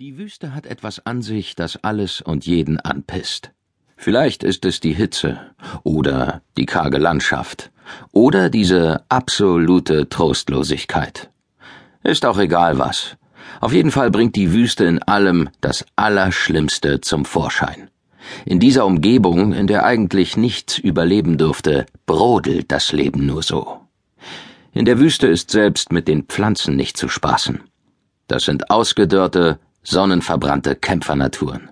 Die Wüste hat etwas an sich, das alles und jeden anpisst. Vielleicht ist es die Hitze oder die karge Landschaft oder diese absolute Trostlosigkeit. Ist auch egal was. Auf jeden Fall bringt die Wüste in allem das Allerschlimmste zum Vorschein. In dieser Umgebung, in der eigentlich nichts überleben dürfte, brodelt das Leben nur so. In der Wüste ist selbst mit den Pflanzen nicht zu spaßen. Das sind ausgedörrte, sonnenverbrannte Kämpfernaturen.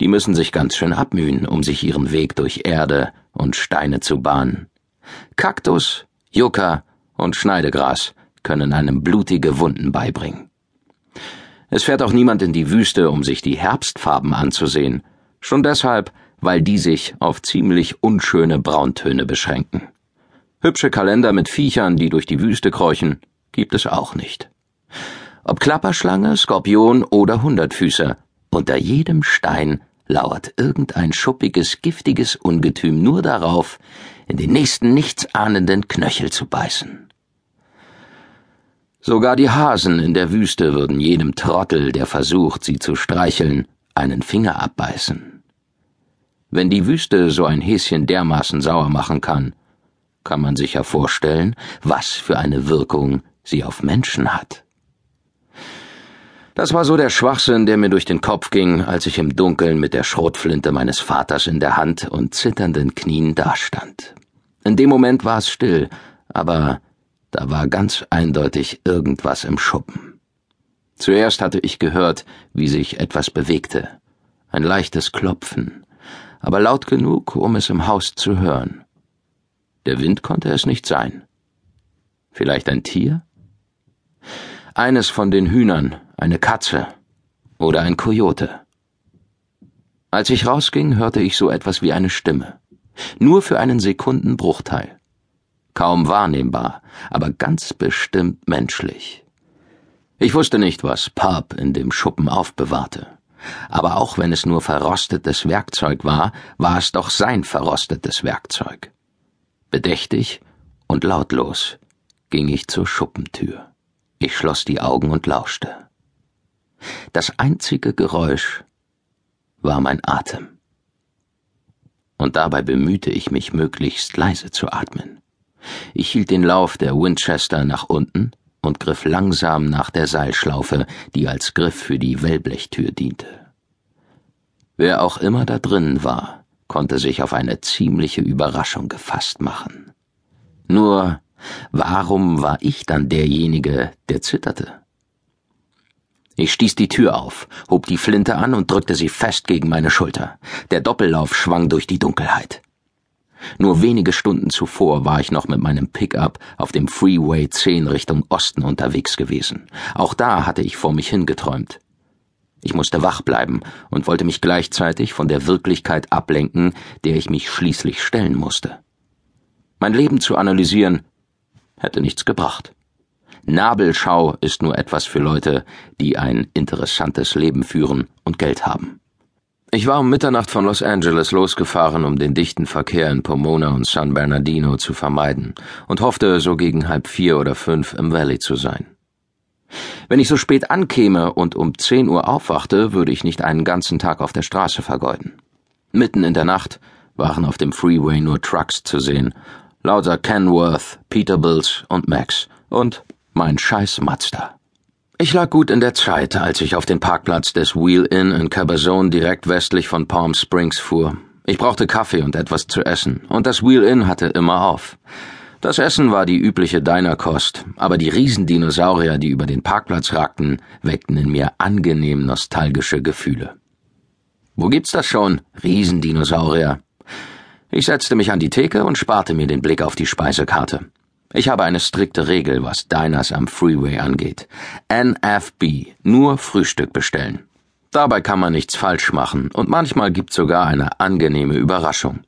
Die müssen sich ganz schön abmühen, um sich ihren Weg durch Erde und Steine zu bahnen. Kaktus, Yucca und Schneidegras können einem blutige Wunden beibringen. Es fährt auch niemand in die Wüste, um sich die Herbstfarben anzusehen, schon deshalb, weil die sich auf ziemlich unschöne Brauntöne beschränken. Hübsche Kalender mit Viechern, die durch die Wüste kräuchen, gibt es auch nicht. Ob Klapperschlange, Skorpion oder Hundertfüßer, unter jedem Stein lauert irgendein schuppiges, giftiges Ungetüm nur darauf, in den nächsten nichtsahnenden Knöchel zu beißen. Sogar die Hasen in der Wüste würden jedem Trottel, der versucht, sie zu streicheln, einen Finger abbeißen. Wenn die Wüste so ein Häschen dermaßen sauer machen kann, kann man sich ja vorstellen, was für eine Wirkung sie auf Menschen hat. Das war so der Schwachsinn, der mir durch den Kopf ging, als ich im Dunkeln mit der Schrotflinte meines Vaters in der Hand und zitternden Knien dastand. In dem Moment war es still, aber da war ganz eindeutig irgendwas im Schuppen. Zuerst hatte ich gehört, wie sich etwas bewegte. Ein leichtes Klopfen, aber laut genug, um es im Haus zu hören. Der Wind konnte es nicht sein. Vielleicht ein Tier? Eines von den Hühnern, eine Katze oder ein Kojote. Als ich rausging, hörte ich so etwas wie eine Stimme. Nur für einen Sekundenbruchteil. Kaum wahrnehmbar, aber ganz bestimmt menschlich. Ich wusste nicht, was Pub in dem Schuppen aufbewahrte. Aber auch wenn es nur verrostetes Werkzeug war, war es doch sein verrostetes Werkzeug. Bedächtig und lautlos ging ich zur Schuppentür. Ich schloss die Augen und lauschte. Das einzige Geräusch war mein Atem. Und dabei bemühte ich mich möglichst leise zu atmen. Ich hielt den Lauf der Winchester nach unten und griff langsam nach der Seilschlaufe, die als Griff für die Wellblechtür diente. Wer auch immer da drinnen war, konnte sich auf eine ziemliche Überraschung gefasst machen. Nur, warum war ich dann derjenige, der zitterte? Ich stieß die Tür auf, hob die Flinte an und drückte sie fest gegen meine Schulter. Der Doppellauf schwang durch die Dunkelheit. Nur wenige Stunden zuvor war ich noch mit meinem Pickup auf dem Freeway 10 Richtung Osten unterwegs gewesen. Auch da hatte ich vor mich hingeträumt. Ich musste wach bleiben und wollte mich gleichzeitig von der Wirklichkeit ablenken, der ich mich schließlich stellen musste. Mein Leben zu analysieren hätte nichts gebracht. Nabelschau ist nur etwas für Leute, die ein interessantes Leben führen und Geld haben. Ich war um Mitternacht von Los Angeles losgefahren, um den dichten Verkehr in Pomona und San Bernardino zu vermeiden und hoffte, so gegen halb vier oder fünf im Valley zu sein. Wenn ich so spät ankäme und um zehn Uhr aufwachte, würde ich nicht einen ganzen Tag auf der Straße vergeuden. Mitten in der Nacht waren auf dem Freeway nur Trucks zu sehen, lauter Kenworth, Peterbilts und Max und mein scheiß Mazda. Ich lag gut in der Zeit, als ich auf den Parkplatz des Wheel Inn in Cabazon direkt westlich von Palm Springs fuhr. Ich brauchte Kaffee und etwas zu essen, und das Wheel Inn hatte immer auf. Das Essen war die übliche Dinerkost, aber die Riesendinosaurier, die über den Parkplatz ragten, weckten in mir angenehm nostalgische Gefühle. Wo gibt's das schon? Riesendinosaurier. Ich setzte mich an die Theke und sparte mir den Blick auf die Speisekarte. Ich habe eine strikte Regel, was Diners am Freeway angeht. NFB, nur Frühstück bestellen. Dabei kann man nichts falsch machen und manchmal gibt's sogar eine angenehme Überraschung.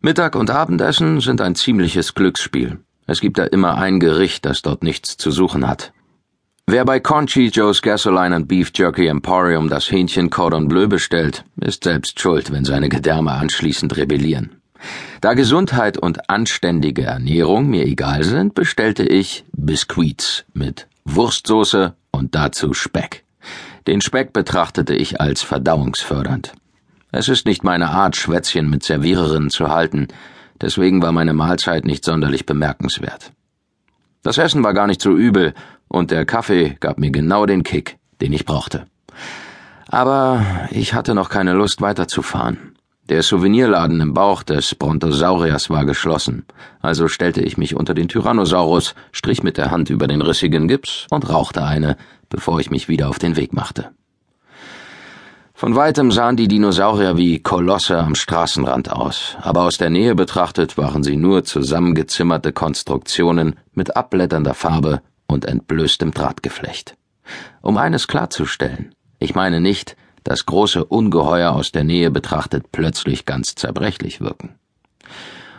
Mittag und Abendessen sind ein ziemliches Glücksspiel. Es gibt da immer ein Gericht, das dort nichts zu suchen hat. Wer bei Conchi Joe's Gasoline and Beef Jerky Emporium das Hähnchen Cordon Bleu bestellt, ist selbst schuld, wenn seine Gedärme anschließend rebellieren. Da Gesundheit und anständige Ernährung mir egal sind, bestellte ich Biscuits mit Wurstsoße und dazu Speck. Den Speck betrachtete ich als verdauungsfördernd. Es ist nicht meine Art, Schwätzchen mit Serviererinnen zu halten, deswegen war meine Mahlzeit nicht sonderlich bemerkenswert. Das Essen war gar nicht so übel, und der Kaffee gab mir genau den Kick, den ich brauchte. Aber ich hatte noch keine Lust weiterzufahren. Der Souvenirladen im Bauch des Brontosauriers war geschlossen, also stellte ich mich unter den Tyrannosaurus, strich mit der Hand über den rissigen Gips und rauchte eine, bevor ich mich wieder auf den Weg machte. Von weitem sahen die Dinosaurier wie Kolosse am Straßenrand aus, aber aus der Nähe betrachtet waren sie nur zusammengezimmerte Konstruktionen mit abblätternder Farbe und entblößtem Drahtgeflecht. Um eines klarzustellen, ich meine nicht, dass große Ungeheuer aus der Nähe betrachtet plötzlich ganz zerbrechlich wirken.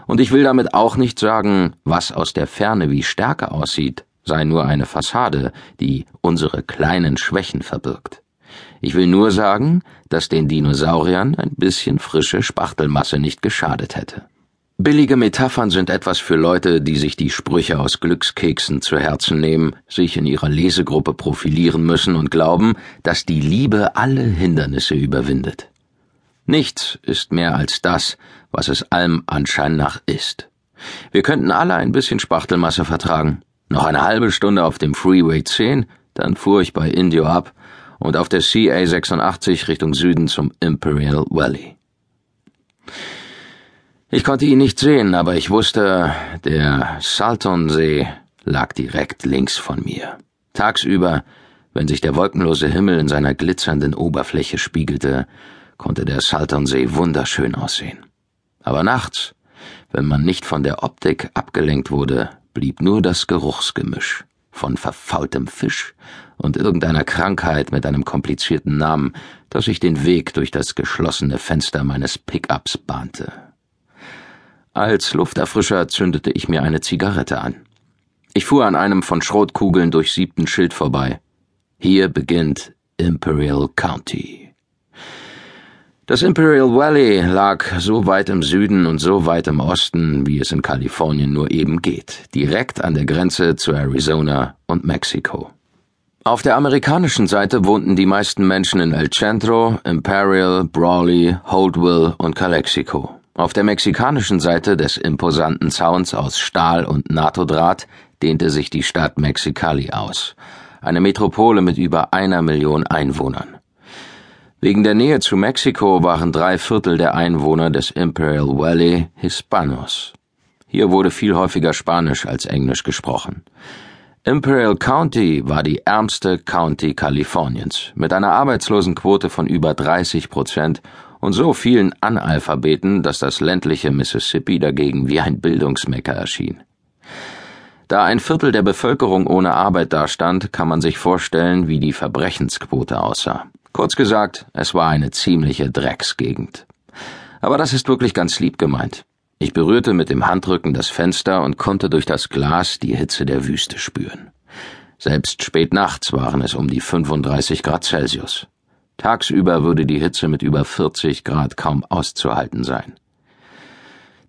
Und ich will damit auch nicht sagen, was aus der Ferne wie Stärke aussieht, sei nur eine Fassade, die unsere kleinen Schwächen verbirgt. Ich will nur sagen, dass den Dinosauriern ein bisschen frische Spachtelmasse nicht geschadet hätte. Billige Metaphern sind etwas für Leute, die sich die Sprüche aus Glückskeksen zu Herzen nehmen, sich in ihrer Lesegruppe profilieren müssen und glauben, dass die Liebe alle Hindernisse überwindet. Nichts ist mehr als das, was es allem Anschein nach ist. Wir könnten alle ein bisschen Spachtelmasse vertragen. Noch eine halbe Stunde auf dem Freeway 10, dann fuhr ich bei Indio ab und auf der CA 86 Richtung Süden zum Imperial Valley. Ich konnte ihn nicht sehen, aber ich wusste, der Saltonsee lag direkt links von mir. Tagsüber, wenn sich der wolkenlose Himmel in seiner glitzernden Oberfläche spiegelte, konnte der Saltonsee wunderschön aussehen. Aber nachts, wenn man nicht von der Optik abgelenkt wurde, blieb nur das Geruchsgemisch von verfaultem Fisch und irgendeiner Krankheit mit einem komplizierten Namen, das sich den Weg durch das geschlossene Fenster meines Pickups bahnte. Als Lufterfrischer zündete ich mir eine Zigarette an. Ich fuhr an einem von Schrotkugeln durchsiebten Schild vorbei. Hier beginnt Imperial County. Das Imperial Valley lag so weit im Süden und so weit im Osten, wie es in Kalifornien nur eben geht, direkt an der Grenze zu Arizona und Mexiko. Auf der amerikanischen Seite wohnten die meisten Menschen in El Centro, Imperial, Brawley, Holdville und Calexico. Auf der mexikanischen Seite des imposanten Zauns aus Stahl und NATO-Draht dehnte sich die Stadt Mexicali aus, eine Metropole mit über einer Million Einwohnern. Wegen der Nähe zu Mexiko waren drei Viertel der Einwohner des Imperial Valley Hispanos. Hier wurde viel häufiger Spanisch als Englisch gesprochen. Imperial County war die ärmste County Kaliforniens, mit einer Arbeitslosenquote von über 30 Prozent und so vielen Analphabeten, dass das ländliche Mississippi dagegen wie ein Bildungsmecker erschien. Da ein Viertel der Bevölkerung ohne Arbeit dastand, kann man sich vorstellen, wie die Verbrechensquote aussah. Kurz gesagt, es war eine ziemliche Drecksgegend. Aber das ist wirklich ganz lieb gemeint. Ich berührte mit dem Handrücken das Fenster und konnte durch das Glas die Hitze der Wüste spüren. Selbst spät nachts waren es um die 35 Grad Celsius. Tagsüber würde die Hitze mit über 40 Grad kaum auszuhalten sein.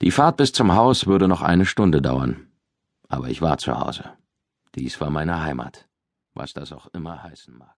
Die Fahrt bis zum Haus würde noch eine Stunde dauern. Aber ich war zu Hause. Dies war meine Heimat, was das auch immer heißen mag.